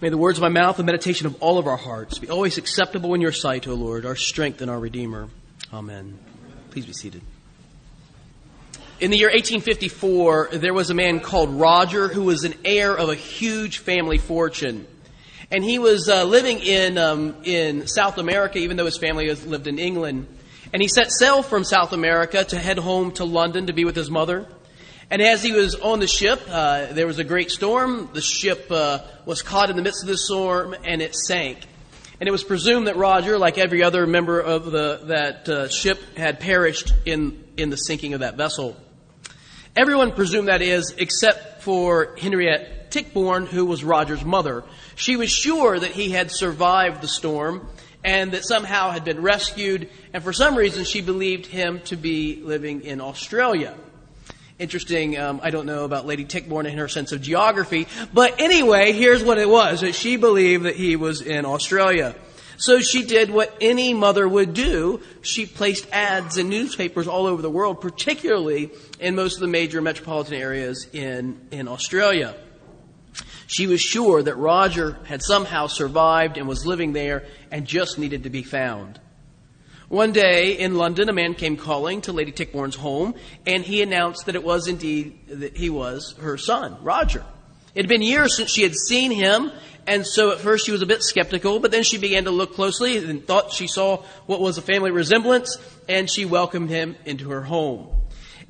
May the words of my mouth and meditation of all of our hearts be always acceptable in your sight, O Lord, our strength and our Redeemer. Amen. Please be seated. In the year 1854, there was a man called Roger who was an heir of a huge family fortune. And he was uh, living in, um, in South America, even though his family lived in England. And he set sail from South America to head home to London to be with his mother. And as he was on the ship, uh, there was a great storm. The ship uh, was caught in the midst of the storm and it sank. And it was presumed that Roger, like every other member of the, that uh, ship, had perished in, in the sinking of that vessel. Everyone presumed that is, except for Henriette Tichborne, who was Roger's mother. She was sure that he had survived the storm and that somehow had been rescued, and for some reason she believed him to be living in Australia interesting. Um, I don't know about Lady Tichborne and her sense of geography, but anyway, here's what it was: that she believed that he was in Australia. So she did what any mother would do. She placed ads in newspapers all over the world, particularly in most of the major metropolitan areas in, in Australia. She was sure that Roger had somehow survived and was living there and just needed to be found. One day in London, a man came calling to Lady Tichborne's home, and he announced that it was indeed that he was her son, Roger. It had been years since she had seen him, and so at first she was a bit skeptical, but then she began to look closely and thought she saw what was a family resemblance, and she welcomed him into her home.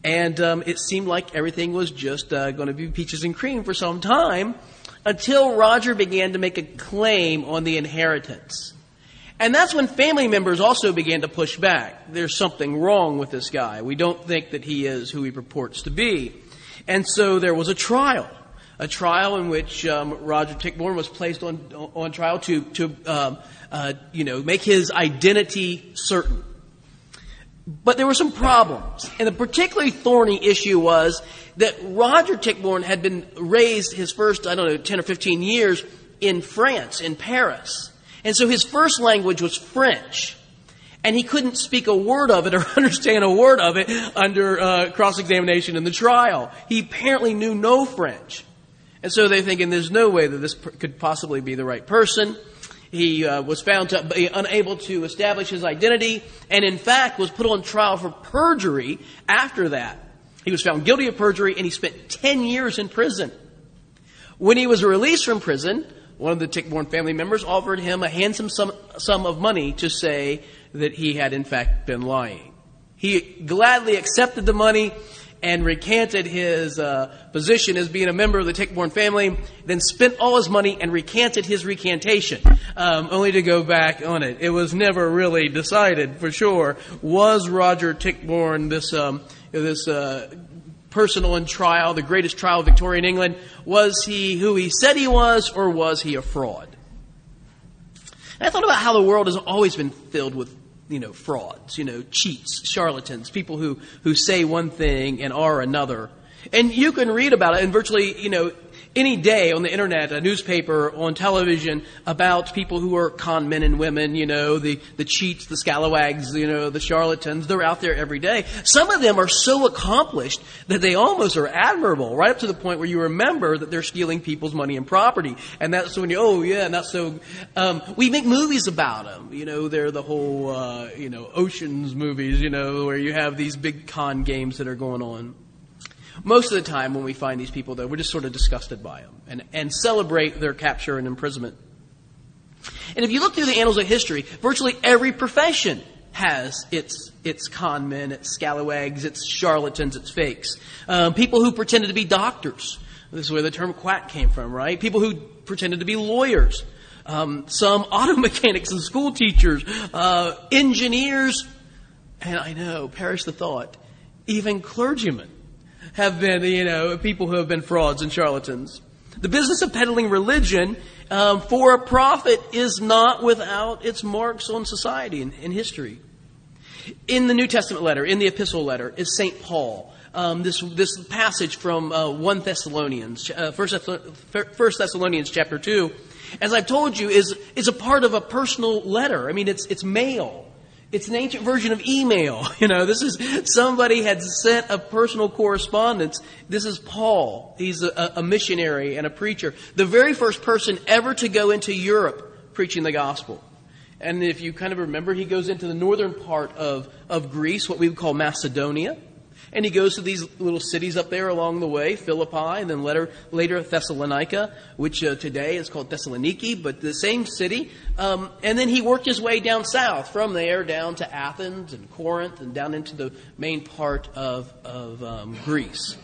And um, it seemed like everything was just uh, going to be peaches and cream for some time until Roger began to make a claim on the inheritance. And that's when family members also began to push back. There's something wrong with this guy. We don't think that he is who he purports to be. And so there was a trial. A trial in which um, Roger Tichborne was placed on, on trial to, to um, uh, you know, make his identity certain. But there were some problems. And the particularly thorny issue was that Roger Tichborne had been raised his first, I don't know, 10 or 15 years in France, in Paris. And so his first language was French. And he couldn't speak a word of it or understand a word of it under uh, cross examination in the trial. He apparently knew no French. And so they're thinking there's no way that this could possibly be the right person. He uh, was found to be unable to establish his identity and, in fact, was put on trial for perjury after that. He was found guilty of perjury and he spent 10 years in prison. When he was released from prison, one of the Tichborne family members offered him a handsome sum, sum of money to say that he had in fact been lying. He gladly accepted the money and recanted his uh, position as being a member of the Tichborne family, then spent all his money and recanted his recantation, um, only to go back on it. It was never really decided for sure. Was Roger Tichborne this um, this uh, person on trial, the greatest trial of Victorian England, was he who he said he was, or was he a fraud? And I thought about how the world has always been filled with, you know, frauds, you know, cheats, charlatans, people who, who say one thing and are another. And you can read about it in virtually, you know, any day on the internet, a newspaper, on television about people who are con men and women, you know, the, the cheats, the scalawags, you know, the charlatans. They're out there every day. Some of them are so accomplished that they almost are admirable, right up to the point where you remember that they're stealing people's money and property. And that's when you, oh yeah, that's so, um, we make movies about them. You know, they're the whole, uh, you know, oceans movies, you know, where you have these big con games that are going on. Most of the time, when we find these people, though, we're just sort of disgusted by them and, and celebrate their capture and imprisonment. And if you look through the annals of history, virtually every profession has its its con men, its scalawags, its charlatans, its fakes. Um, people who pretended to be doctors. This is where the term quack came from, right? People who pretended to be lawyers. Um, some auto mechanics and school teachers, uh, engineers, and I know, perish the thought, even clergymen have been, you know, people who have been frauds and charlatans. The business of peddling religion um, for a profit is not without its marks on society and, and history. In the New Testament letter, in the epistle letter, is St. Paul. Um, this, this passage from uh, 1 Thessalonians, uh, 1 Thessalonians chapter 2, as I've told you, is, is a part of a personal letter. I mean, it's, it's mail. It's an ancient version of email. You know, this is somebody had sent a personal correspondence. This is Paul. He's a, a missionary and a preacher. The very first person ever to go into Europe preaching the gospel. And if you kind of remember, he goes into the northern part of, of Greece, what we would call Macedonia. And he goes to these little cities up there along the way, Philippi, and then later, later Thessalonica, which uh, today is called Thessaloniki, but the same city. Um, and then he worked his way down south, from there down to Athens and Corinth, and down into the main part of, of um, Greece.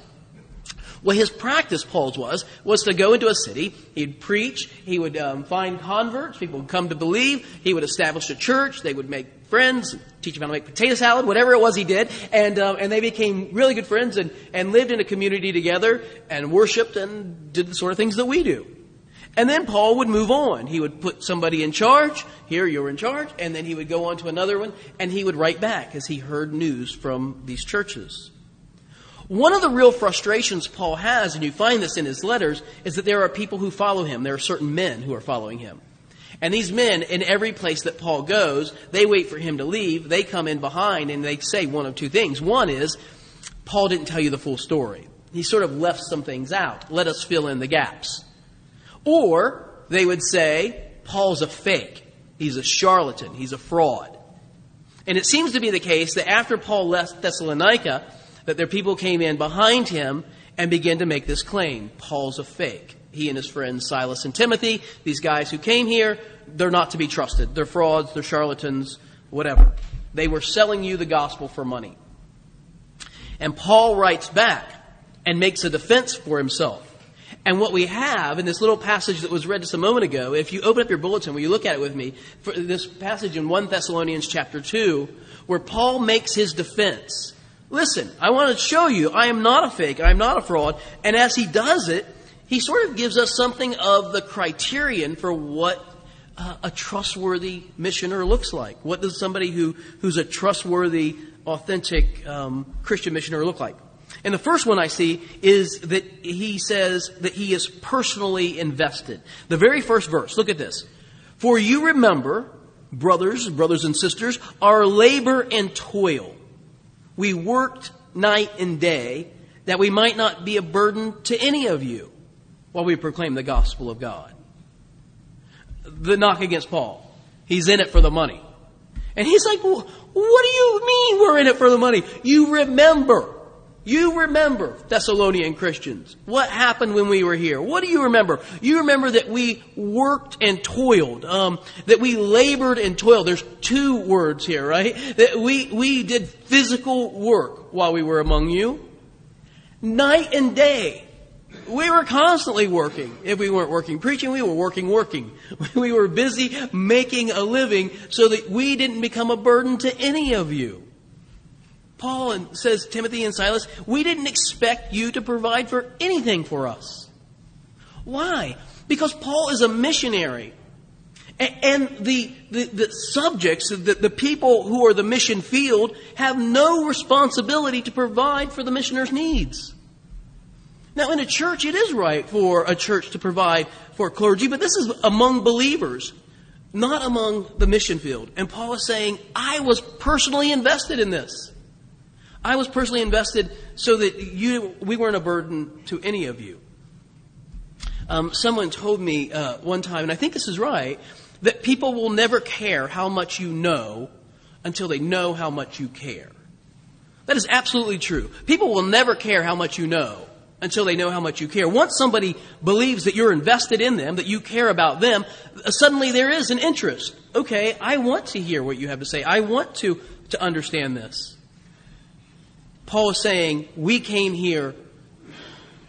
Well, his practice, Paul's was, was to go into a city, he'd preach, he would um, find converts, people would come to believe, he would establish a church, they would make friends, teach them how to make potato salad, whatever it was he did, and um, and they became really good friends and and lived in a community together and worshipped and did the sort of things that we do. And then Paul would move on. He would put somebody in charge. Here, you're in charge. And then he would go on to another one, and he would write back as he heard news from these churches. One of the real frustrations Paul has, and you find this in his letters, is that there are people who follow him. There are certain men who are following him. And these men, in every place that Paul goes, they wait for him to leave. They come in behind and they say one of two things. One is, Paul didn't tell you the full story. He sort of left some things out. Let us fill in the gaps. Or they would say, Paul's a fake. He's a charlatan. He's a fraud. And it seems to be the case that after Paul left Thessalonica, that their people came in behind him and began to make this claim. Paul's a fake he and his friends Silas and Timothy, these guys who came here, they're not to be trusted. They're frauds, they're charlatans, whatever. They were selling you the gospel for money. And Paul writes back and makes a defense for himself. And what we have in this little passage that was read just a moment ago, if you open up your bulletin, will you look at it with me? For this passage in 1 Thessalonians chapter 2, where Paul makes his defense. Listen, I want to show you I am not a fake, I am not a fraud. And as he does it, he sort of gives us something of the criterion for what uh, a trustworthy missioner looks like. What does somebody who, who's a trustworthy, authentic um, Christian missioner look like? And the first one I see is that he says that he is personally invested. The very first verse, look at this. For you remember, brothers, brothers and sisters, our labor and toil. We worked night and day that we might not be a burden to any of you while we proclaim the gospel of God. The knock against Paul. He's in it for the money. And he's like, what do you mean we're in it for the money? You remember. You remember, Thessalonian Christians, what happened when we were here. What do you remember? You remember that we worked and toiled, um, that we labored and toiled. There's two words here, right? That we, we did physical work while we were among you. Night and day. We were constantly working. If we weren't working preaching, we were working working. We were busy making a living so that we didn't become a burden to any of you. Paul says, Timothy and Silas, we didn't expect you to provide for anything for us. Why? Because Paul is a missionary. And the, the, the subjects, the, the people who are the mission field, have no responsibility to provide for the missioner's needs. Now, in a church, it is right for a church to provide for clergy, but this is among believers, not among the mission field. And Paul is saying, I was personally invested in this. I was personally invested so that you, we weren't a burden to any of you. Um, someone told me uh, one time, and I think this is right, that people will never care how much you know until they know how much you care. That is absolutely true. People will never care how much you know until they know how much you care. Once somebody believes that you're invested in them, that you care about them, suddenly there is an interest. Okay, I want to hear what you have to say. I want to, to understand this. Paul is saying, we came here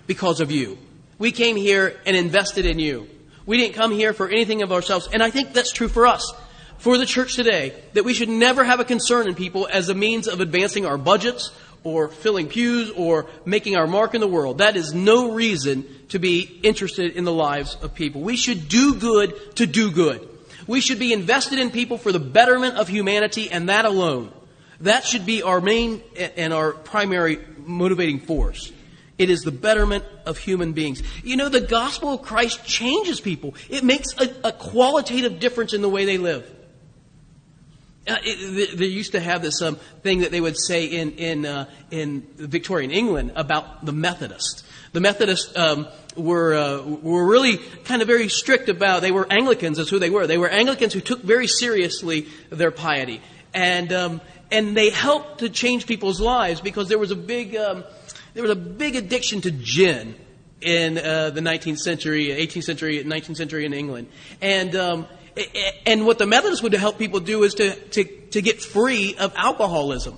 because of you. We came here and invested in you. We didn't come here for anything of ourselves. And I think that's true for us, for the church today, that we should never have a concern in people as a means of advancing our budgets or filling pews or making our mark in the world. That is no reason to be interested in the lives of people. We should do good to do good. We should be invested in people for the betterment of humanity and that alone. That should be our main and our primary motivating force. It is the betterment of human beings. You know, the gospel of Christ changes people. It makes a, a qualitative difference in the way they live. Uh, it, they used to have this um, thing that they would say in in uh, in Victorian England about the Methodists. The Methodists um, were uh, were really kind of very strict about. They were Anglicans. That's who they were. They were Anglicans who took very seriously their piety, and um, and they helped to change people's lives because there was a big um, there was a big addiction to gin in uh, the 19th century, 18th century, 19th century in England, and um, and what the Methodists would help people do is to, to, to get free of alcoholism.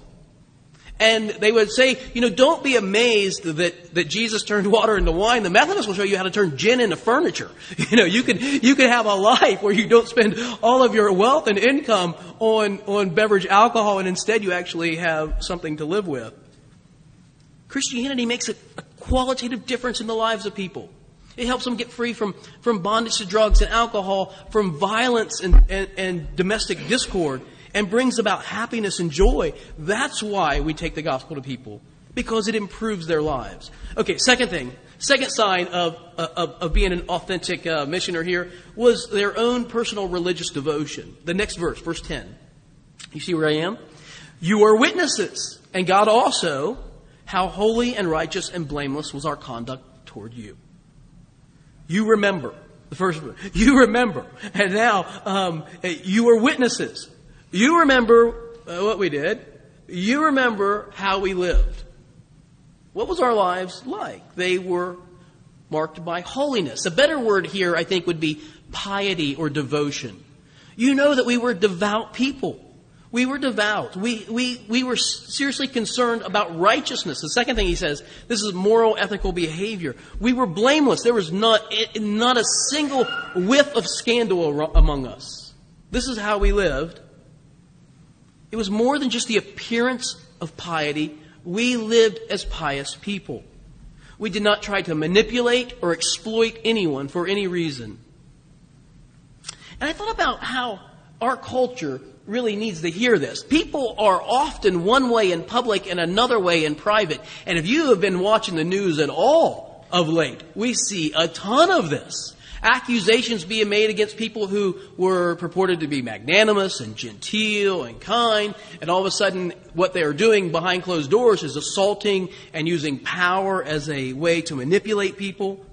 And they would say, you know, don't be amazed that, that Jesus turned water into wine. The Methodists will show you how to turn gin into furniture. You know, you can, you can have a life where you don't spend all of your wealth and income on, on beverage alcohol and instead you actually have something to live with. Christianity makes a, a qualitative difference in the lives of people. It helps them get free from, from bondage to drugs and alcohol, from violence and, and, and domestic discord, and brings about happiness and joy. That's why we take the gospel to people, because it improves their lives. Okay, second thing, second sign of, of, of being an authentic uh, missioner here was their own personal religious devotion. The next verse, verse 10. You see where I am? You are witnesses, and God also, how holy and righteous and blameless was our conduct toward you. You remember. The first one. You remember. And now, um, you were witnesses. You remember uh, what we did. You remember how we lived. What was our lives like? They were marked by holiness. A better word here, I think, would be piety or devotion. You know that we were devout people. We were devout. We, we, we were seriously concerned about righteousness. The second thing he says, this is moral, ethical behavior. We were blameless. There was not, not a single whiff of scandal among us. This is how we lived. It was more than just the appearance of piety. We lived as pious people. We did not try to manipulate or exploit anyone for any reason. And I thought about how our culture really needs to hear this. People are often one way in public and another way in private. And if you have been watching the news at all of late, we see a ton of this. Accusations being made against people who were purported to be magnanimous and genteel and kind, and all of a sudden what they are doing behind closed doors is assaulting and using power as a way to manipulate people.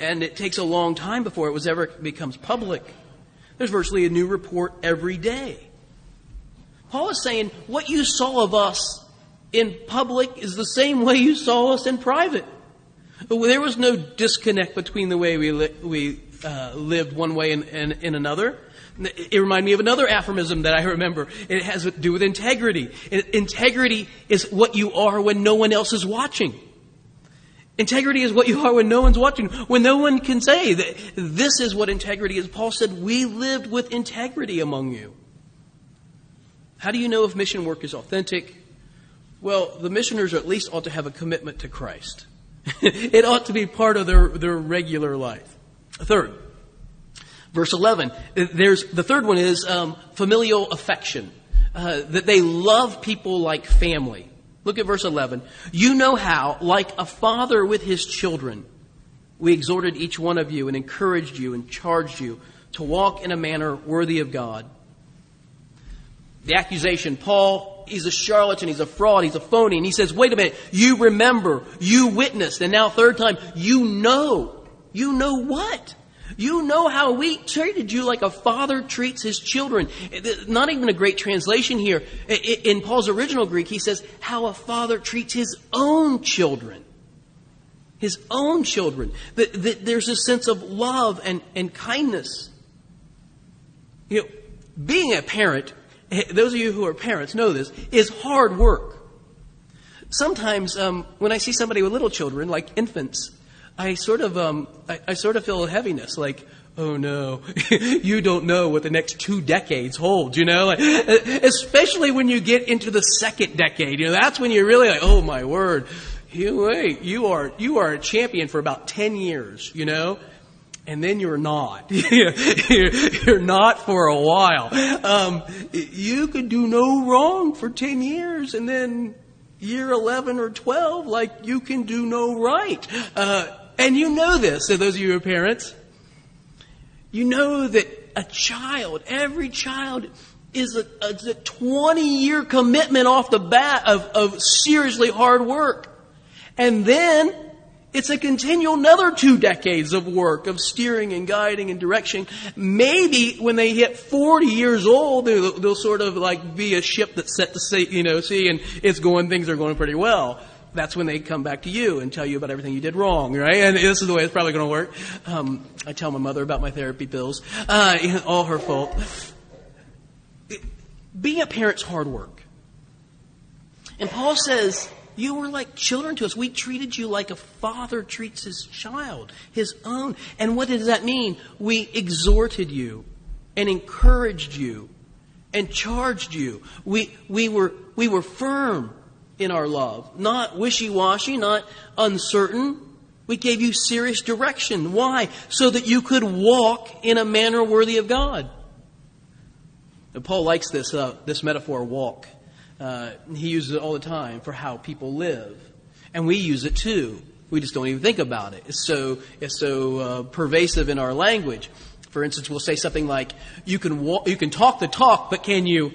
And it takes a long time before it was ever becomes public. There's virtually a new report every day. Paul is saying what you saw of us in public is the same way you saw us in private. There was no disconnect between the way we, li- we uh, lived one way and, and another. It reminded me of another aphorism that I remember. It has to do with integrity. Integrity is what you are when no one else is watching. Integrity is what you are when no one's watching, when no one can say that this is what integrity is. Paul said, we lived with integrity among you. How do you know if mission work is authentic? Well, the missioners at least ought to have a commitment to Christ. it ought to be part of their, their regular life. Third, verse 11, there's, the third one is um, familial affection. Uh, that they love people like family. Look at verse 11. You know how, like a father with his children, we exhorted each one of you and encouraged you and charged you to walk in a manner worthy of God the accusation, Paul, he's a charlatan, he's a fraud, he's a phony. And he says, wait a minute, you remember, you witnessed, and now third time, you know. You know what? You know how we treated you like a father treats his children. Eh, not even a great translation here. In Paul's original Greek, he says how a father treats his own children. His own children. That There's a sense of love and, and kindness. You know, being a parent those of you who are parents know this, is hard work. Sometimes um, when I see somebody with little children, like infants, I sort of um, I, I sort of feel a heaviness, like, oh no, you don't know what the next two decades hold, you know? Like, especially when you get into the second decade, you know, that's when you're really like, oh my word, you wait, you are, you are a champion for about 10 years, you know? And then you're not. you're not for a while. Um, you could do no wrong for 10 years and then year 11 or 12, like you can do no right. Uh, and you know this, so those of you who are parents, you know that a child, every child is a, a 20 year commitment off the bat of, of seriously hard work. And then it's a continual another two decades of work of steering and guiding and direction. Maybe when they hit 40 years old, they'll, they'll sort of like be a ship that's set to sea, you know, sea and it's going, things are going pretty well. That's when they come back to you and tell you about everything you did wrong, right? And this is the way it's probably going to work. Um, I tell my mother about my therapy bills, uh, all her fault. Being a parent's hard work. And Paul says, you were like children to us. We treated you like a father treats his child, his own. And what does that mean? We exhorted you and encouraged you and charged you. We, we, were, we were firm in our love, not wishy washy, not uncertain. We gave you serious direction. Why? So that you could walk in a manner worthy of God. And Paul likes this, uh, this metaphor, walk. Uh, he uses it all the time for how people live. And we use it too. We just don't even think about it. It's so, it's so uh, pervasive in our language. For instance, we'll say something like, you can, walk, you can talk the talk, but can you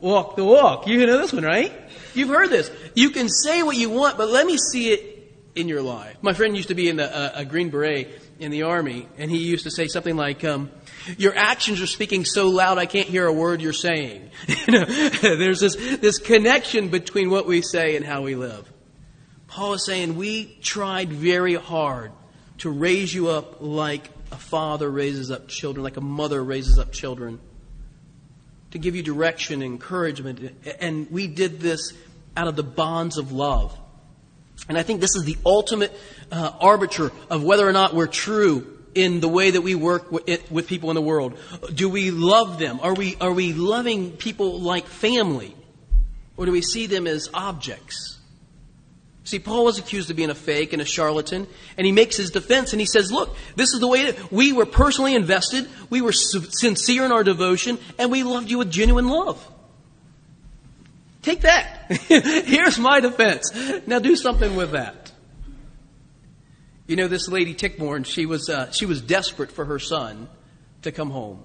walk the walk? You know this one, right? You've heard this. You can say what you want, but let me see it in your life. My friend used to be in the, uh, a Green Beret in the Army, and he used to say something like, um, your actions are speaking so loud I can't hear a word you're saying. There's this, this connection between what we say and how we live. Paul is saying we tried very hard to raise you up like a father raises up children, like a mother raises up children, to give you direction, encouragement, and we did this out of the bonds of love. And I think this is the ultimate uh, arbiter of whether or not we're true in the way that we work with people in the world? Do we love them? Are we, are we loving people like family? Or do we see them as objects? See, Paul was accused of being a fake and a charlatan, and he makes his defense and he says, Look, this is the way that we were personally invested, we were sincere in our devotion, and we loved you with genuine love. Take that. Here's my defense. Now do something with that. You know, this lady Tichborne, she was, uh, she was desperate for her son to come home.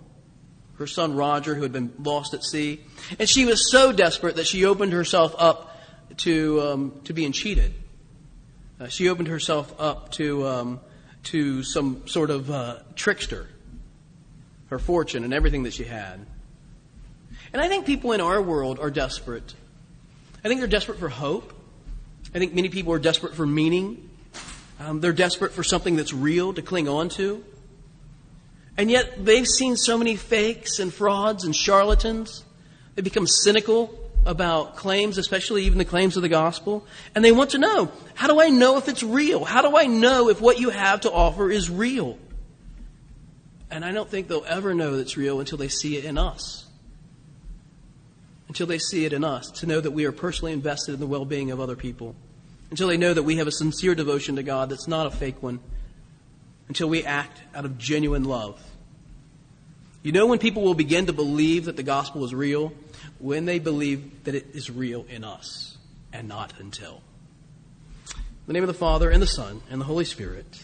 Her son Roger, who had been lost at sea. And she was so desperate that she opened herself up to, um, to being cheated. Uh, she opened herself up to, um, to some sort of uh, trickster, her fortune and everything that she had. And I think people in our world are desperate. I think they're desperate for hope. I think many people are desperate for meaning. Um, they're desperate for something that's real to cling on to. And yet they've seen so many fakes and frauds and charlatans. They become cynical about claims, especially even the claims of the gospel. And they want to know, how do I know if it's real? How do I know if what you have to offer is real? And I don't think they'll ever know that's real until they see it in us. Until they see it in us, to know that we are personally invested in the well being of other people until they know that we have a sincere devotion to God that's not a fake one, until we act out of genuine love. You know when people will begin to believe that the gospel is real? When they believe that it is real in us, and not until. In the name of the Father, and the Son, and the Holy Spirit.